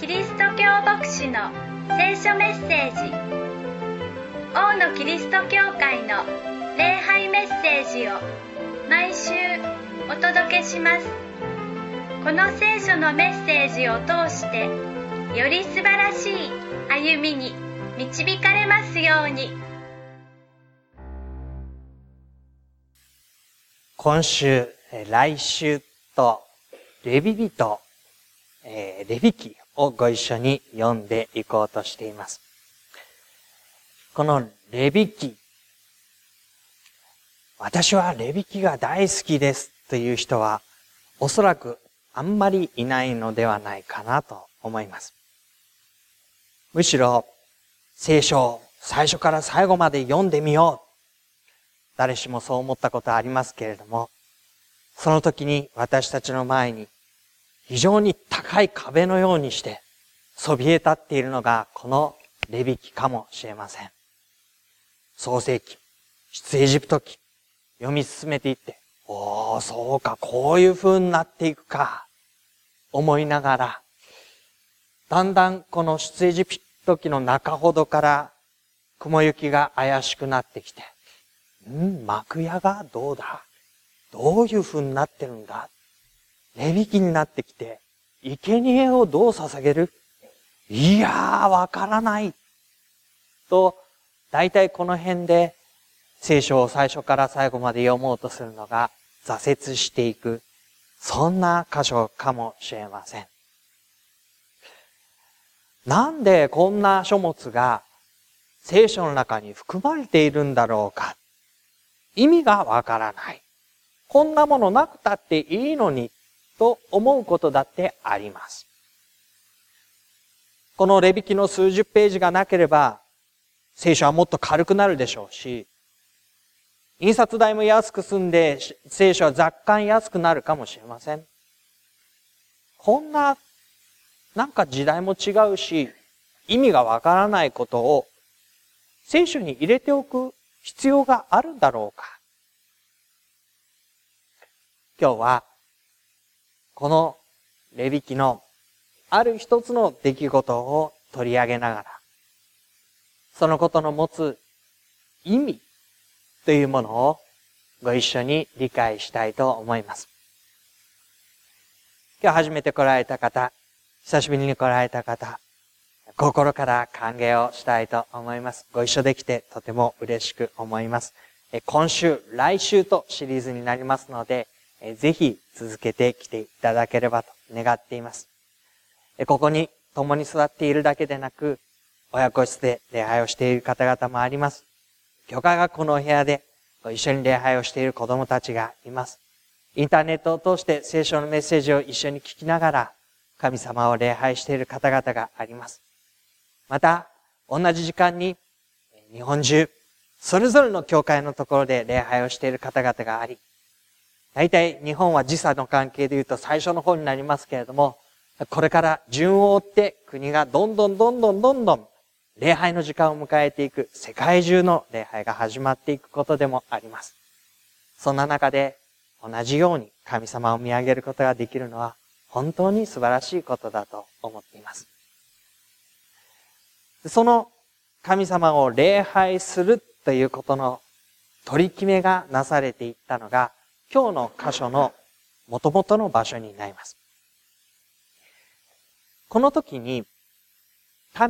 キリスト教牧師の聖書メッセージ。王のキリスト教会の礼拝メッセージを毎週お届けします。この聖書のメッセージを通してより素晴らしい歩みに導かれますように。今週、来週と、レビ人、えーレビ記をご一緒に読んでいこうとしています。このレビ記、私はレビ記が大好きですという人は、おそらくあんまりいないのではないかなと思います。むしろ、聖書を最初から最後まで読んでみよう。誰しもそう思ったことありますけれども、その時に私たちの前に非常に高い壁のようにしてそびえ立っているのがこのレビ記かもしれません。創世記、出エジプト記、読み進めていって、おー、そうか、こういう風になっていくか、思いながら、だんだんこの出エジプト記の中ほどから雲行きが怪しくなってきて、ん幕屋がどうだ？どういう風になってるんだ？値引きになってきて、生贄をどう捧げる？いやー、わからない。と、大体この辺で聖書を最初から最後まで読もうとするのが挫折していく、そんな箇所かもしれません。なんでこんな書物が聖書の中に含まれているんだろうか。意味がわからない。こんなものなくたっていいのに、と思うことだってあります。このレビ記の数十ページがなければ、聖書はもっと軽くなるでしょうし、印刷代も安く済んで、聖書は雑感安くなるかもしれません。こんな、なんか時代も違うし、意味がわからないことを聖書に入れておく必要があるんだろうか。今日は、このレビ記のある一つの出来事を取り上げながら、そのことの持つ意味というものをご一緒に理解したいと思います。今日初めて来られた方、久しぶりに来られた方、心から歓迎をしたいと思います。ご一緒できてとても嬉しく思います。今週、来週とシリーズになりますので、ぜひ続けてきていただければと願っています。ここに共に育っているだけでなく、親子室で礼拝をしている方々もあります。教会学校のお部屋でご一緒に礼拝をしている子供たちがいます。インターネットを通して聖書のメッセージを一緒に聞きながら、神様を礼拝している方々があります。また、同じ時間に、日本中、それぞれの教会のところで礼拝をしている方々があり、大体日本は時差の関係で言うと最初の方になりますけれども、これから順を追って国がどんどんどんどんどんどん礼拝の時間を迎えていく世界中の礼拝が始まっていくことでもあります。そんな中で同じように神様を見上げることができるのは本当に素晴らしいことだと思っています。その神様を礼拝するということの取り決めがなされていったのが今日の箇所の元々の場所になります。この時に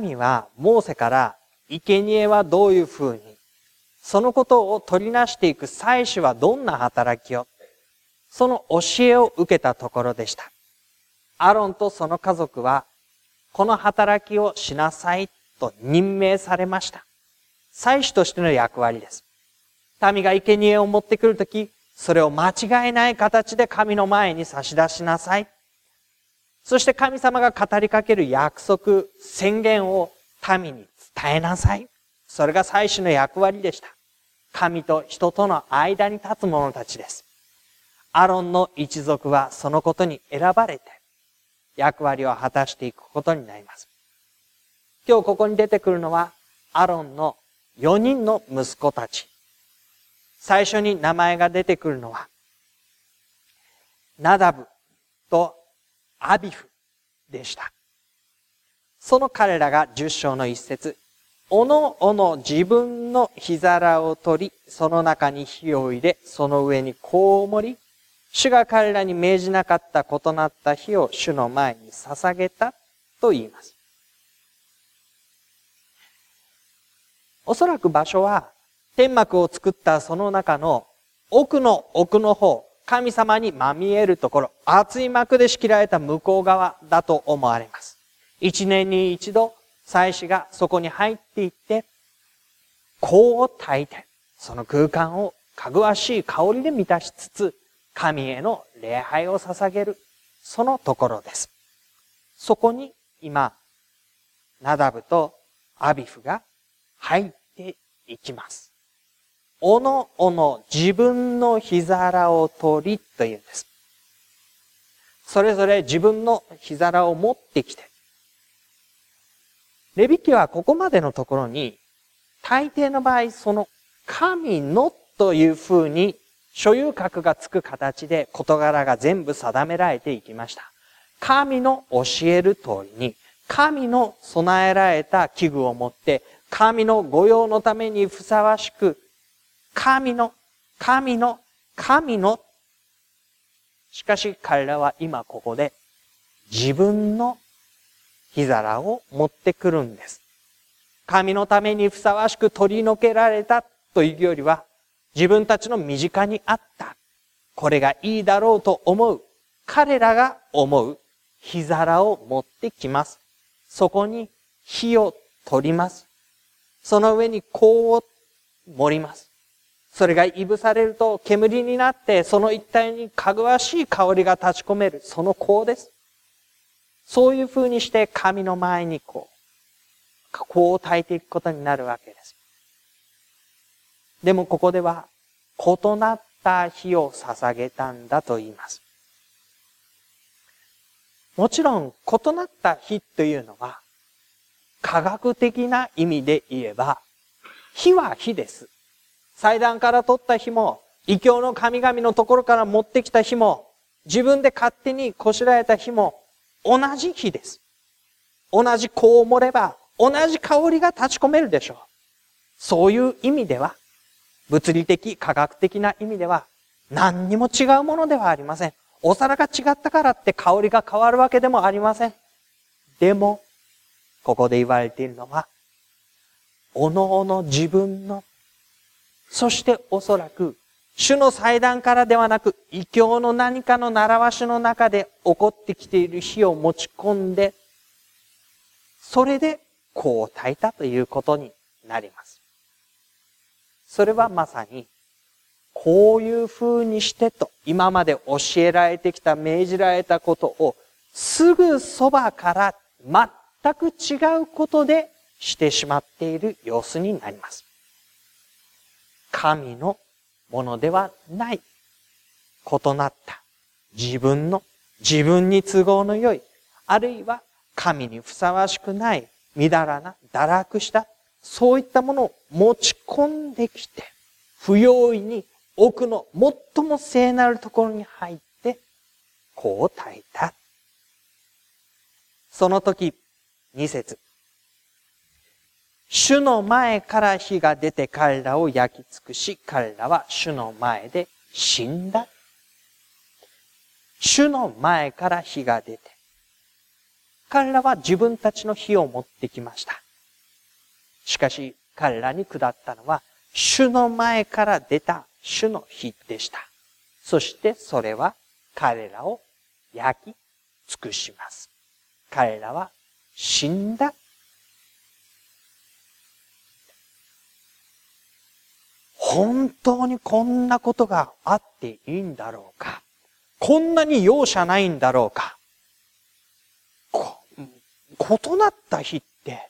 民はモーセから生贄はどういうふうにそのことを取りなしていく祭司はどんな働きをその教えを受けたところでした。アロンとその家族はこの働きをしなさいと任命されました。祭司としての役割です。民が生贄を持ってくるとき、それを間違いない形で神の前に差し出しなさい。そして神様が語りかける約束、宣言を民に伝えなさい。それが祭司の役割でした。神と人との間に立つ者たちです。アロンの一族はそのことに選ばれて、役割を果たしていくことになります。今日ここに出てくるのは、アロンの4人の息子たち。最初に名前が出てくるのは、ナダブとアビフでした。その彼らが十章の一節、おのおの自分の火皿を取り、その中に火を入れ、その上にこう盛り、主が彼らに命じなかった異なった火を主の前に捧げたと言います。おそらく場所は天幕を作ったその中の奥の奥の方、神様にまみえるところ、厚い幕で仕切られた向こう側だと思われます。一年に一度、祭司がそこに入っていって、香を焚いて、その空間をかぐわしい香りで満たしつつ、神への礼拝を捧げる、そのところです。そこに今、ナダブとアビフが入っていきます。おのおの自分の火皿を取りというんです。それぞれ自分の火皿を持ってきて、レビキはここまでのところに、大抵の場合、その神のという風に所有格がつく形で事柄が全部定められていきました。神の教える通りに、神の備えられた器具を持って、神の御用のためにふさわしく神の、神の、神の。しかし彼らは今ここで自分の火皿を持ってくるんです。神のためにふさわしく取り除けられたというよりは、自分たちの身近にあった。これがいいだろうと思う。彼らが思う火皿を持ってきます。そこに火を取ります。その上に香を盛ります。それがいぶされると煙になってその一帯にかぐわしい香りが立ち込める。その香です。そういう風にして神の前にこう、香を焚いていくことになるわけです。でもここでは異なった火を捧げたんだと言います。もちろん異なった火というのは科学的な意味で言えば火は火です。祭壇から取った火も、異教の神々のところから持ってきた火も、自分で勝手にこしらえた火も、同じ火です。同じ香を盛れば、同じ香りが立ち込めるでしょう。そういう意味では、物理的、科学的な意味では、何にも違うものではありません。お皿が違ったからって香りが変わるわけでもありません。でも、ここで言われているのは、おのおの自分のそしておそらく、主の祭壇からではなく、異教の何かの習わしの中で起こってきている火を持ち込んで、それでこう焚いたということになります。それはまさに、こういう風にしてと、今まで教えられてきた、命じられたことを、すぐそばから全く違うことでしてしまっている様子になります。神のものではない。異なった自分の、自分に都合の良い、あるいは神にふさわしくない、みだらな、堕落した、そういったものを持ち込んできて、不用意に奥の最も聖なるところに入って、こう炊いた。その時、二節。主の前から火が出て彼らを焼き尽くし、彼らは主の前で死んだ。主の前から火が出て、彼らは自分たちの火を持ってきました。しかし、彼らに下ったのは、主の前から出た主の火でした。そしてそれは彼らを焼き尽くします。彼らは死んだ。本当にこんなことがあっていいんだろうか。こんなに容赦ないんだろうか。異なった日って、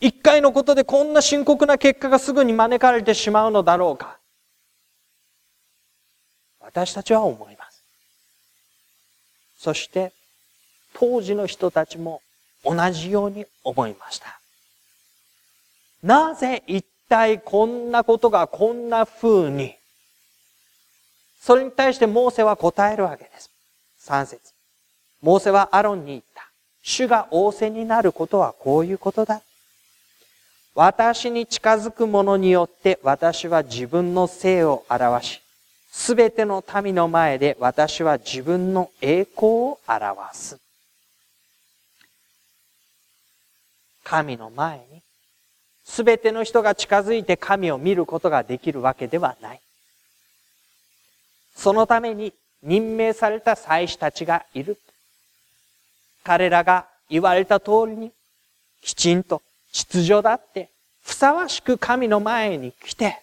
一回のことでこんな深刻な結果がすぐに招かれてしまうのだろうか。私たちは思います。そして、当時の人たちも同じように思いました。なぜ一体こんなことがこんな風に？それに対してモーセは答えるわけです。3節モーセはアロンに言った。主が仰せになることはこういうことだ。私に近づく者によって私は自分の性を表し、すべての民の前で私は自分の栄光を表す。神の前に、すべての人が近づいて神を見ることができるわけではない。そのために任命された祭司たちがいる。彼らが言われた通りに、きちんと秩序だって、ふさわしく神の前に来て、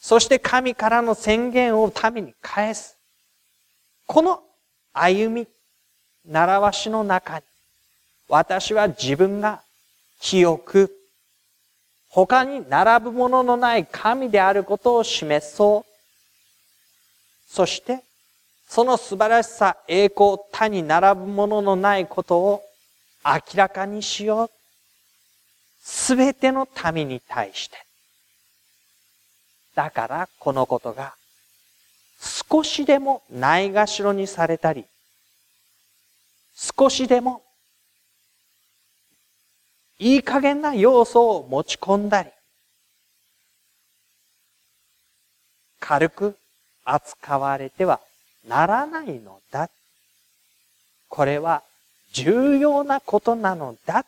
そして神からの宣言を民に返す。この歩み、習わしの中に、私は自分が清く、他に並ぶもののない神であることを示そう。そして、その素晴らしさ、栄光、他に並ぶもののないことを明らかにしよう。すべての民に対して。だからこのことが少しでもないがしろにされたり、少しでもいい加減な要素を持ち込んだり、軽く扱われてはならないのだ。これは重要なことなのだ。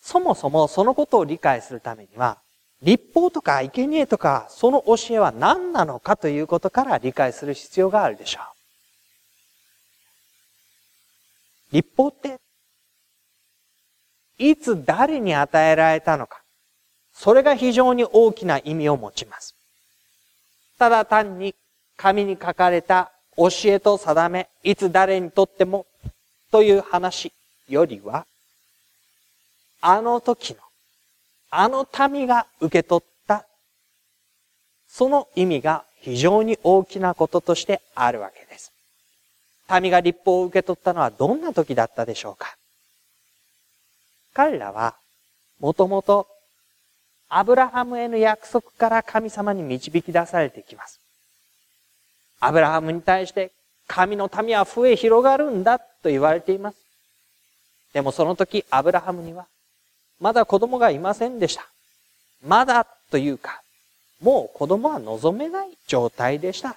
そもそもそのことを理解するためには、立法とか生贄とかその教えは何なのかということから理解する必要があるでしょう。立法って、いつ誰に与えられたのか、それが非常に大きな意味を持ちます。ただ単に紙に書かれた教えと定め、いつ誰にとってもという話よりは、あの時の、あの民が受け取った、その意味が非常に大きなこととしてあるわけです。民が立法を受け取ったのはどんな時だったでしょうか？彼らは、もともと、アブラハムへの約束から神様に導き出されてきます。アブラハムに対して、神の民は増え広がるんだと言われています。でもその時、アブラハムには、まだ子供がいませんでした。まだというか、もう子供は望めない状態でした。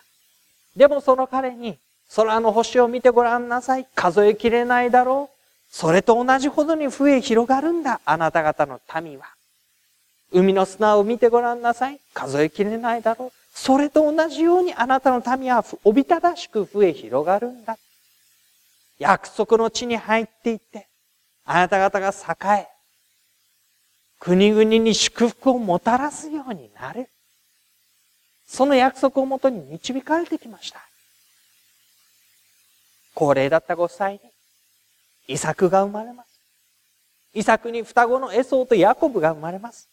でもその彼に、空の星を見てごらんなさい。数えきれないだろう。それと同じほどに増え広がるんだ。あなた方の民は。海の砂を見てごらんなさい。数えきれないだろう。それと同じようにあなたの民はおびただしく増え広がるんだ。約束の地に入っていって、あなた方が栄え、国々に祝福をもたらすようになる。その約束をもとに導かれてきました。高齢だったご夫妻に、イサクが生まれます。イサクに双子のエソーとヤコブが生まれます。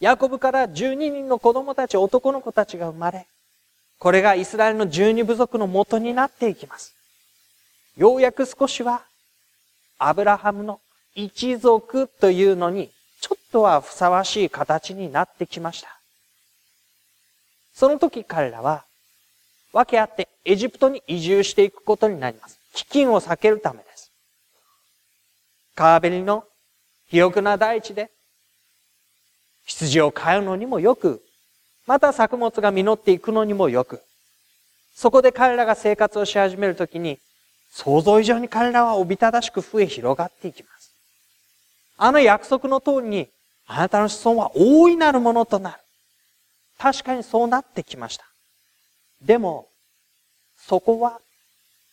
ヤコブから12人の子供たち、男の子たちが生まれ、これがイスラエルの十二部族の元になっていきます。ようやく少しは、アブラハムの一族というのにちょっとはふさわしい形になってきました。その時彼らは、分け合ってエジプトに移住していくことになります。飢饉を避けるためです。川べりの肥沃な大地で、羊を飼うのにもよく、また作物が実っていくのにもよく、そこで彼らが生活をし始めるときに、想像以上に彼らはおびただしく増え広がっていきます。あの約束の通りに、あなたの子孫は大いなるものとなる。確かにそうなってきました。でも、そこは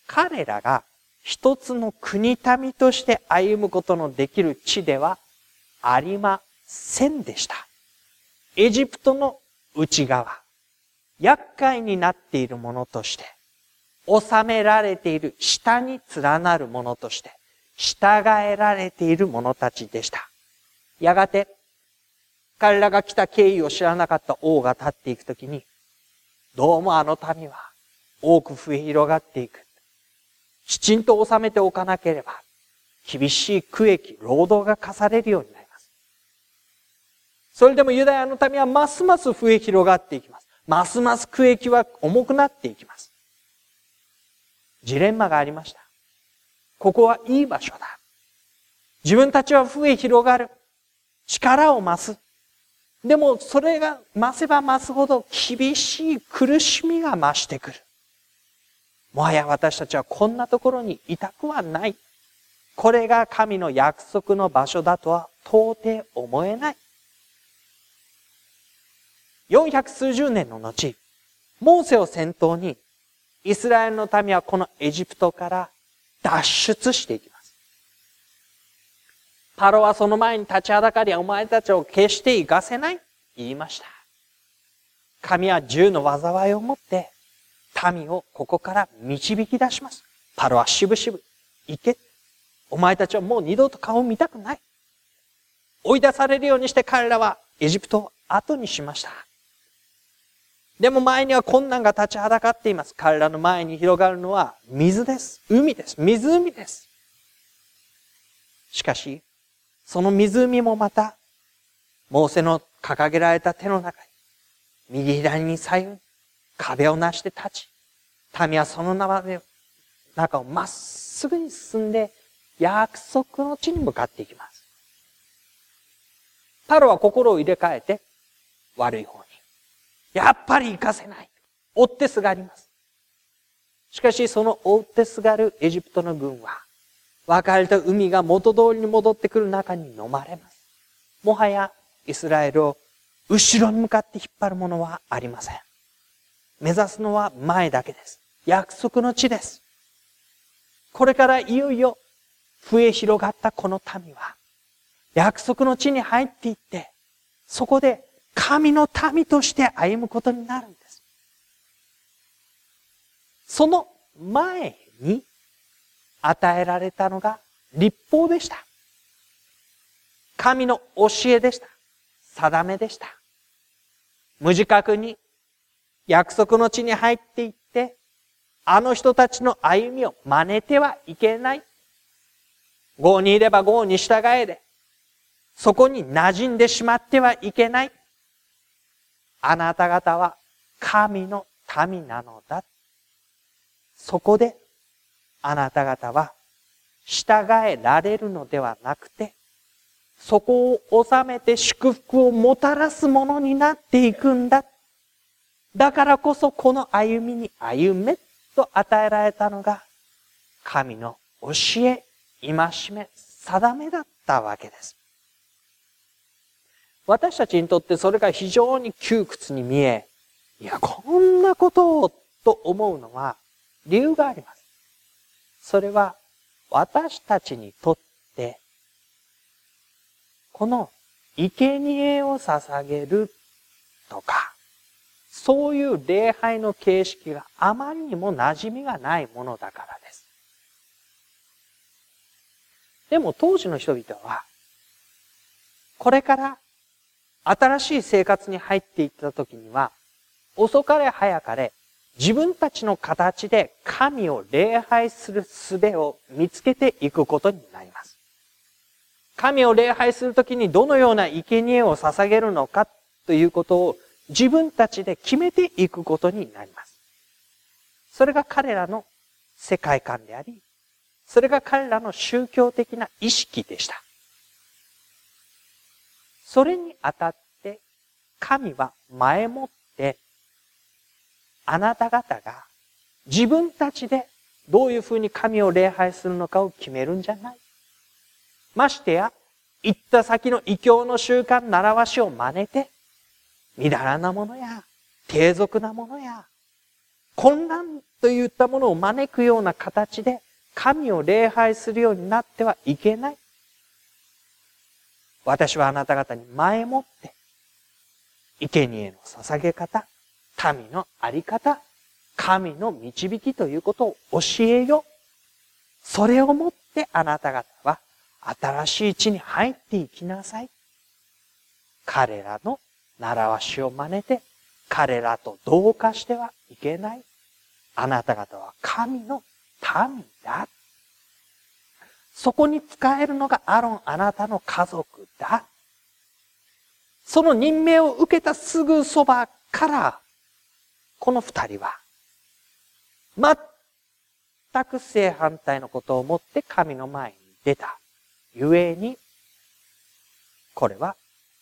彼らが一つの国民として歩むことのできる地ではありませんでした。エジプトの内側、厄介になっているものとして、収められている下に連なるものとして、従えられている者たちでした。やがて、彼らが来た経緯を知らなかった王が立っていくときに、どうもあの民は多く増え広がっていく。きちんと収めておかなければ、厳しい区域、労働が課されるようになります。それでもユダヤの民はますます増え広がっていきます。ますます区域は重くなっていきます。ジレンマがありました。ここはいい場所だ。自分たちは増え広がる。力を増す。でもそれが増せば増すほど厳しい苦しみが増してくる。もはや私たちはこんなところにいたくはない。これが神の約束の場所だとは到底思えない。四百数十年の後、モーセを先頭に、イスラエルの民はこのエジプトから脱出していきます。パロはその前に立ちはだかり、お前たちを決して行かせない言いました。神は銃の災いを持って、民をここから導き出します。パロはしぶしぶ、行け。お前たちはもう二度と顔を見たくない。追い出されるようにして彼らはエジプトを後にしました。でも前には困難が立ちはだかっています。彼らの前に広がるのは水です。海です。湖です。しかし、その湖もまた、モーセの掲げられた手の中に、右左に左右に壁をなして立ち、民はその中をまっすぐに進んで、約束の地に向かっていきます。パロは心を入れ替えて、悪い方に。やっぱり行かせない。追ってすがります。しかし、その追ってすがるエジプトの軍は、分かれた海が元通りに戻ってくる中に飲まれます。もはや、イスラエルを後ろに向かって引っ張るものはありません。目指すのは前だけです。約束の地です。これからいよいよ増え広がったこの民は、約束の地に入っていって、そこで神の民として歩むことになるんです。その前に与えられたのが立法でした。神の教えでした。定めでした。無自覚に約束の地に入っていって、あの人たちの歩みを真似てはいけない。郷にいれば郷に従えで、そこに馴染んでしまってはいけない。あなた方は神の民なのだ。そこであなた方は従えられるのではなくて、そこを収めて祝福をもたらすものになっていくんだ。だからこそこの歩みに歩めと与えられたのが神の教え、戒め、定めだったわけです。私たちにとってそれが非常に窮屈に見え、いや、こんなことをと思うのは理由があります。それは私たちにとって、この生贄を捧げるとか、そういう礼拝の形式があまりにも馴染みがないものだからです。でも当時の人々は、これから新しい生活に入っていった時には、遅かれ早かれ、自分たちの形で神を礼拝する術を見つけていくことになります。神を礼拝するときにどのような生贄を捧げるのかということを自分たちで決めていくことになります。それが彼らの世界観であり、それが彼らの宗教的な意識でした。それにあたって神は前もってあなた方が自分たちでどういうふうに神を礼拝するのかを決めるんじゃない。ましてや、行った先の異教の習慣、習わしを真似て、みだらなものや、低俗なものや、混乱といったものを招くような形で神を礼拝するようになってはいけない。私はあなた方に前もって、生贄の捧げ方、民のあり方、神の導きということを教えよ。それをもってあなた方は新しい地に入っていきなさい。彼らの習わしを真似て、彼らと同化してはいけない。あなた方は神の民だ。そこに使えるのがアロン、あなたの家族だ。その任命を受けたすぐそばから、この二人は、全く正反対のことを思って神の前に出た。ゆえに、これは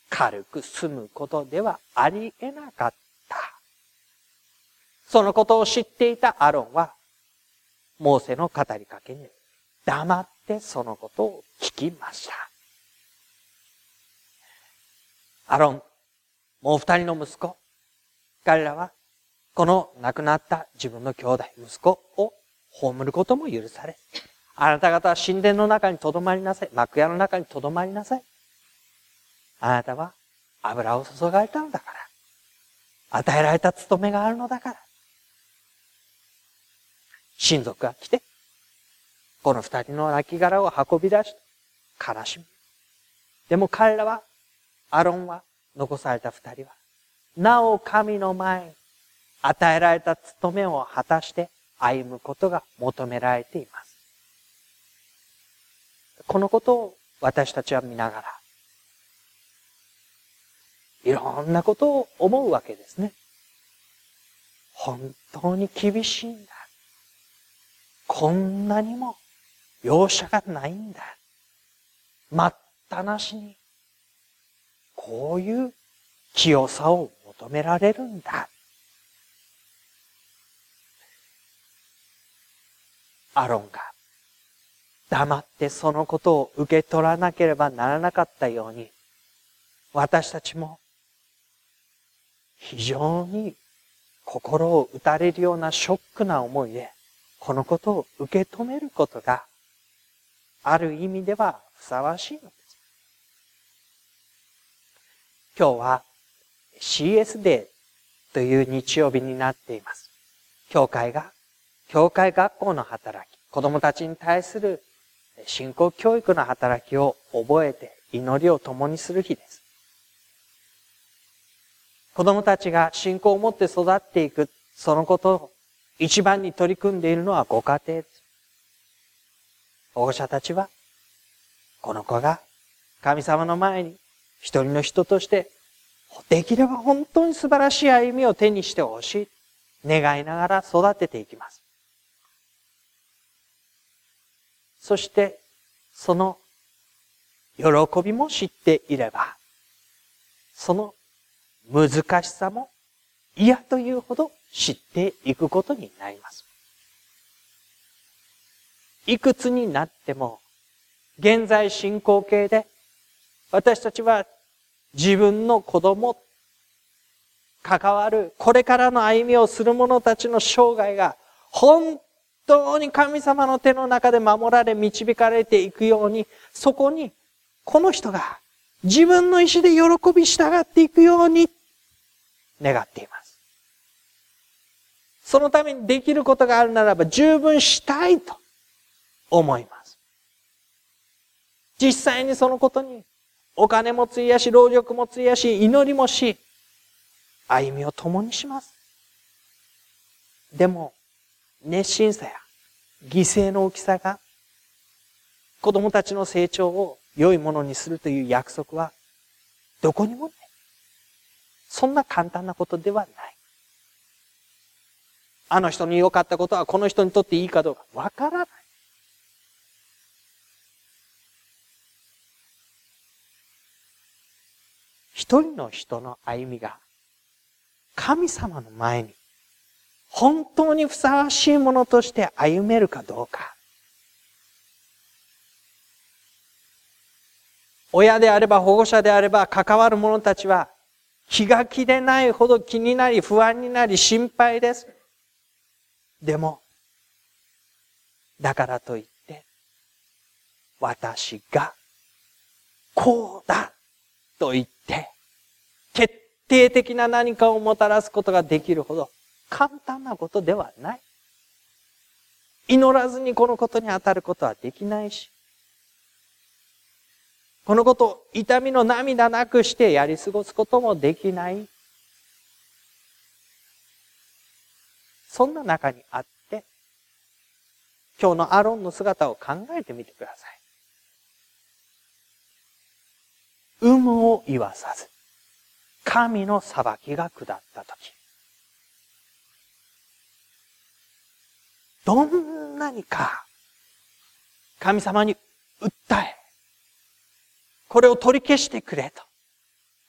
軽く済むことではありえなかった。そのことを知っていたアロンは、モーセの語りかけに黙ってそのことを聞きました。アロン、もう二人の息子、彼らは、この亡くなった自分の兄弟、息子を葬ることも許され、あなた方は神殿の中に留まりなさい。幕屋の中に留まりなさい。あなたは油を注がれたのだから。与えられた務めがあるのだから。親族が来て、この二人の亡骸を運び出し、悲しむ。でも彼らは、アロンは、残された二人は、なお神の前に与えられた務めを果たして歩むことが求められています。このことを私たちは見ながら、いろんなことを思うわけですね。本当に厳しいんだ。こんなにも容赦がないんだ。待ったなしに、こういう清さを求められるんだ。アロンが黙ってそのことを受け取らなければならなかったように、私たちも非常に心を打たれるようなショックな思いで、このことを受け止めることが、ある意味ではふさわしいのです。今日は CS デーという日曜日になっています。教会が、教会学校の働き、子供たちに対する信仰教育の働きを覚えて祈りを共にする日です。子供たちが信仰を持って育っていく、そのことを一番に取り組んでいるのはご家庭です。保護者たちは、この子が神様の前に一人の人として、できれば本当に素晴らしい歩みを手にしてほしい。願いながら育てていきます。そして、その喜びも知っていれば、その難しさも嫌というほど知っていくことになります。いくつになっても、現在進行形で、私たちは自分の子供、関わる、これからの歩みをする者たちの生涯が、本当に神様の手の中で守られ、導かれていくように、そこに、この人が自分の意志で喜び従っていくように願っています。そのためにできることがあるならば十分したいと思います。実際にそのことにお金も費やし、労力も費やし、祈りもし、歩みを共にします。でも、熱心さや犠牲の大きさが子供たちの成長を良いものにするという約束はどこにもない。そんな簡単なことではない。あの人に良かったことはこの人にとっていいかどうかわからない。一人の人の歩みが神様の前に本当にふさわしいものとして歩めるかどうか。親であれば保護者であれば関わる者たちは気が気でないほど気になり不安になり心配です。でも、だからといって、私がこうだと言って、決定的な何かをもたらすことができるほど簡単なことではない。祈らずにこのことに当たることはできないし、このことを痛みの涙なくしてやり過ごすこともできない。そんな中にあって、今日のアロンの姿を考えてみてください。有無を言わさず、神の裁きが下ったとき、どんなにか神様に訴え、これを取り消してくれと。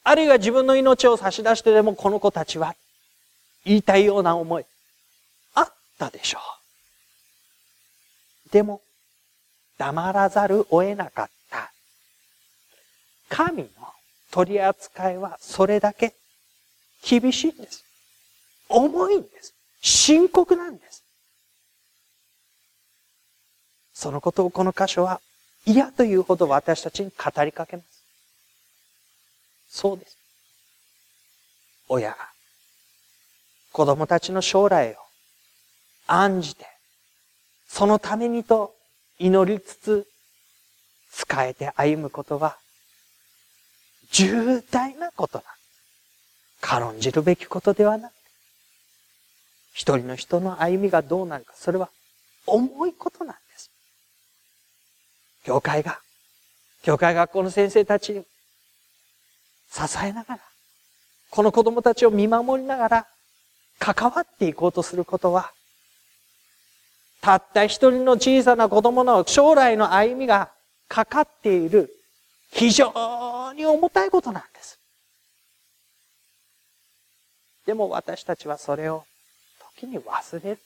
あるいは自分の命を差し出してでもこの子たちは言いたいような思い、あったでしょう。でも、黙らざるを得なかった。神の取り扱いはそれだけ厳しいんです。重いんです。深刻なんです。そのことをこの箇所は嫌というほど私たちに語りかけます。そうです。親が子供たちの将来を案じて、そのためにと祈りつつ、使えて歩むことは、重大なことな軽んじるべきことではなく、一人の人の歩みがどうなるか、それは重いことなんです。教会が、教会学校の先生たちに支えながら、この子供たちを見守りながら、関わっていこうとすることは、たった一人の小さな子供の将来の歩みがかかっている非常に重たいことなんです。でも私たちはそれを時に忘れる。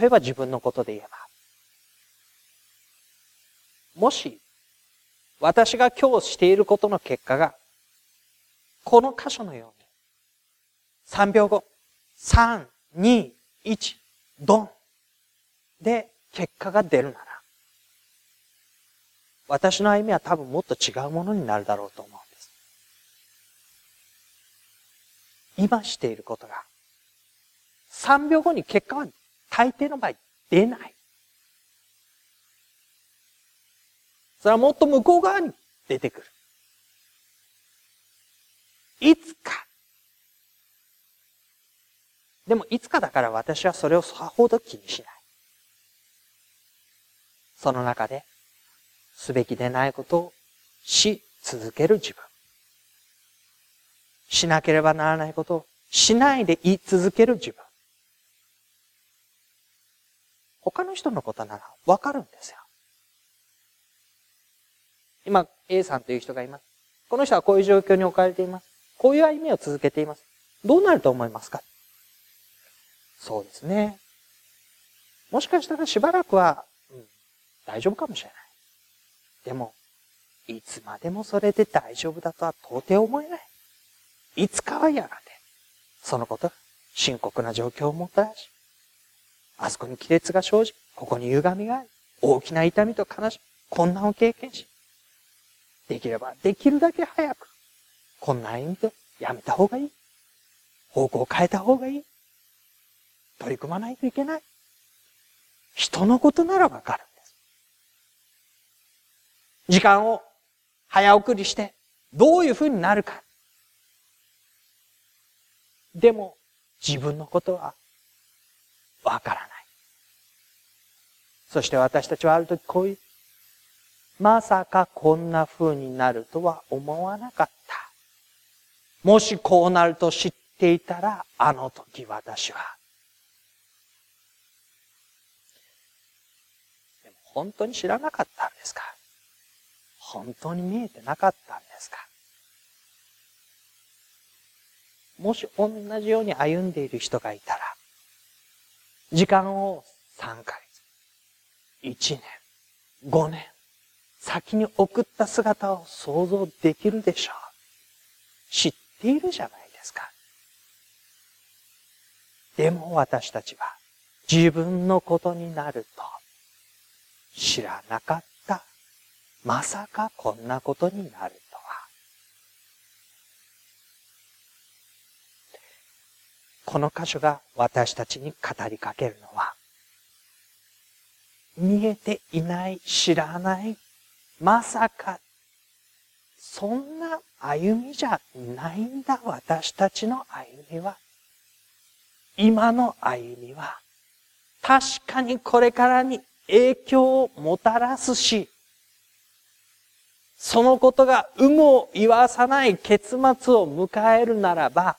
例えば自分のことで言えば、もし私が今日していることの結果が、この箇所のように、3秒後、3、2、1、ドンで結果が出るなら、私の歩みは多分もっと違うものになるだろうと思うんです。今していることが、3秒後に結果は大抵の場合出ない。それはもっと向こう側に出てくる。いつか。でもいつかだから私はそれをさほど気にしない。その中で、すべきでないことをし続ける自分。しなければならないことをしないで言い続ける自分。他の人のことならわかるんですよ。今、A さんという人がいます。この人はこういう状況に置かれています。こういう歩みを続けています。どうなると思いますか？そうですね。もしかしたらしばらくは、うん、大丈夫かもしれない。でも、いつまでもそれで大丈夫だとは到底思えない。いつかはやがて、そのことが深刻な状況をもたらし、あそこに亀裂が生じ、ここに歪みがあり、大きな痛みと悲しみ、困難を経験し、できればできるだけ早く、こんな歩みとやめた方がいい。方向を変えた方がいい。取り組まないといけない。人のことならわかるんです。時間を早送りして、どういうふうになるか。でも、自分のことはわからない。そして私たちはある時こういうまさかこんな風になるとは思わなかった。もしこうなると知っていたら、あの時私は。でも本当に知らなかったんですか？本当に見えてなかったんですか？もし同じように歩んでいる人がいたら、時間を3ヶ月、1年、5年、先に送った姿を想像できるでしょう。知っているじゃないですか。でも私たちは自分のことになると知らなかった。まさかこんなことになるとは。この箇所が私たちに語りかけるのは、見えていない、知らないまさか、そんな歩みじゃないんだ、私たちの歩みは。今の歩みは、確かにこれからに影響をもたらすし、そのことが有無を言わさない結末を迎えるならば、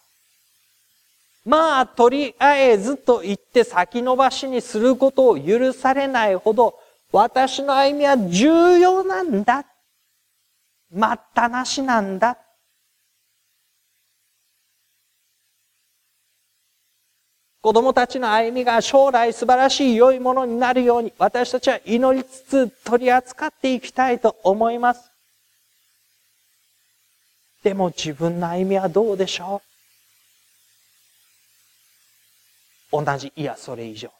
まあ、とりあえずと言って先延ばしにすることを許されないほど、私の歩みは重要なんだ。待ったなしなんだ。子供たちの歩みが将来素晴らしい良いものになるように、私たちは祈りつつ取り扱っていきたいと思います。でも自分の歩みはどうでしょう？同じ、いや、それ以上の。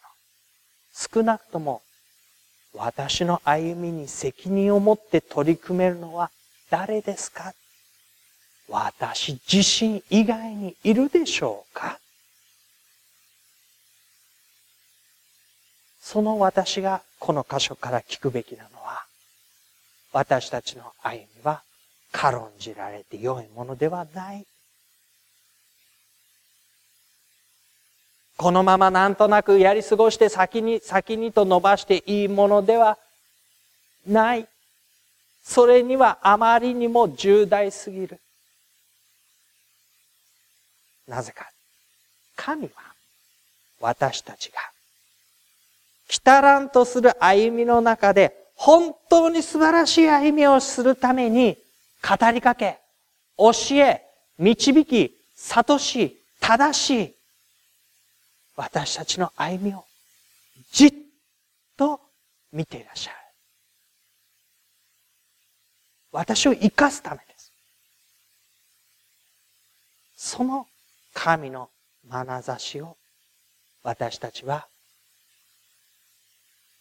少なくとも、私の歩みに責任を持って取り組めるのは誰ですか？私自身以外にいるでしょうか？その私がこの箇所から聞くべきなのは、私たちの歩みは軽んじられて良いものではない。このままなんとなくやり過ごして先に、先にと伸ばしていいものではない。それにはあまりにも重大すぎる。なぜか。神は私たちが来たらんとする歩みの中で本当に素晴らしい歩みをするために語りかけ、教え、導き、悟し、正しい、私たちの歩みをじっと見ていらっしゃる。私を生かすためです。その神の眼差しを私たちは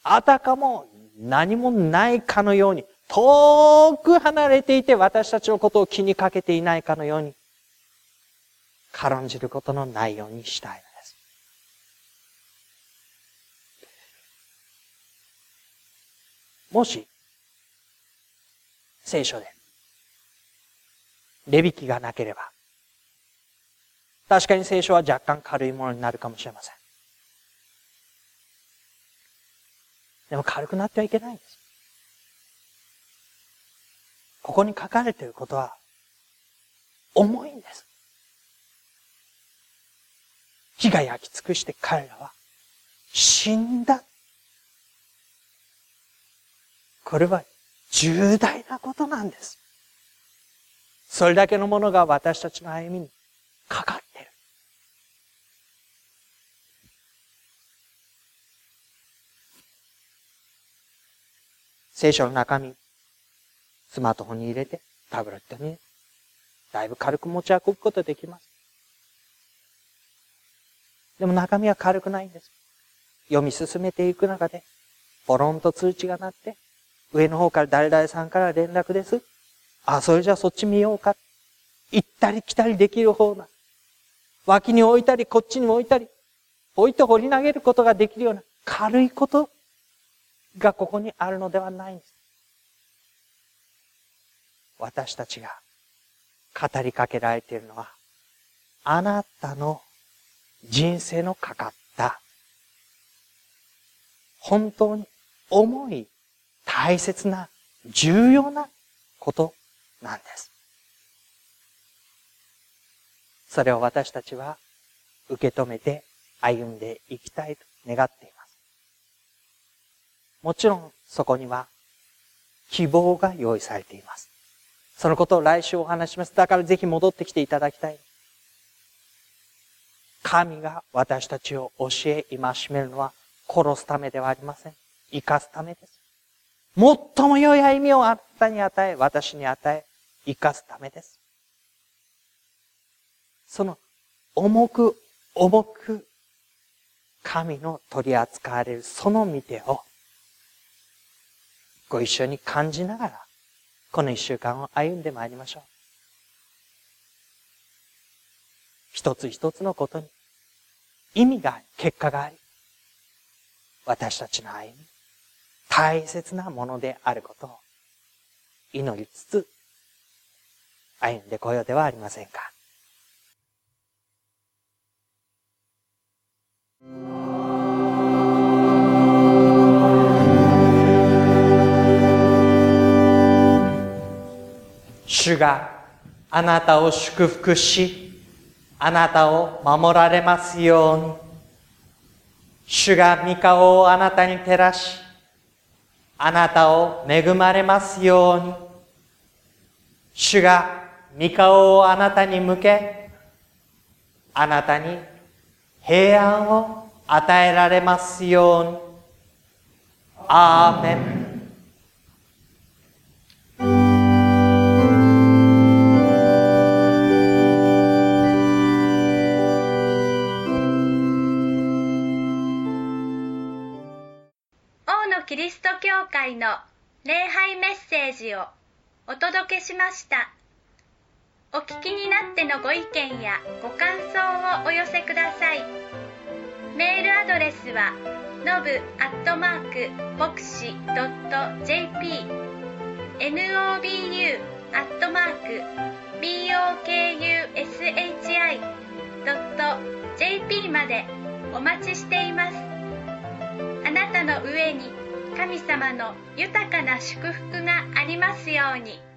あたかも何もないかのように遠く離れていて私たちのことを気にかけていないかのように、軽んじることのないようにしたいのです。もし、聖書で、値引きがなければ、確かに聖書は若干軽いものになるかもしれません。でも軽くなってはいけないんです。ここに書かれていることは、重いんです。火が焼き尽くして彼らは死んだ。これは重大なことなんです。それだけのものが私たちの歩みにかかってる。聖書の中身、スマートフォンに入れて、タブレットに、だいぶ軽く持ち運ぶことできます。でも中身は軽くないんです。読み進めていく中で、ポロンと通知が鳴って、上の方から誰々さんから連絡です。あ、それじゃあそっち見ようか。行ったり来たりできる方な。脇に置いたり、こっちに置いたり、置いて掘り投げることができるような軽いことがここにあるのではないんです。私たちが語りかけられているのは、あなたの人生のかかった、本当に重い、大切な、重要なことなんです。それを私たちは受け止めて歩んでいきたいと願っています。もちろんそこには希望が用意されています。そのことを来週お話します。だからぜひ戻ってきていただきたい。神が私たちを教え、戒めるのは殺すためではありません。生かすためです。最も良い歩みをあなたに与え、私に与え、生かすためです。その重く重く神の取り扱われるその見てをご一緒に感じながらこの一週間を歩んでまいりましょう。一つ一つのことに意味があり、結果があり、私たちの歩み、大切なものであることを祈りつつ歩んでこようではありませんか。主があなたを祝福し、あなたを守られますように。主が御顔をあなたに照らし、あなたを恵まれますように。主が御顔をあなたに向け、あなたに平安を与えられますように。アーメン。教会の礼拝メッセージをお届けしました。お聞きになってのご意見やご感想をお寄せください。メールアドレスはのぶアットマーク牧師 .jp nobu アットマーク bokushi.jp までお待ちしています。あなたの上に神様の豊かな祝福がありますように。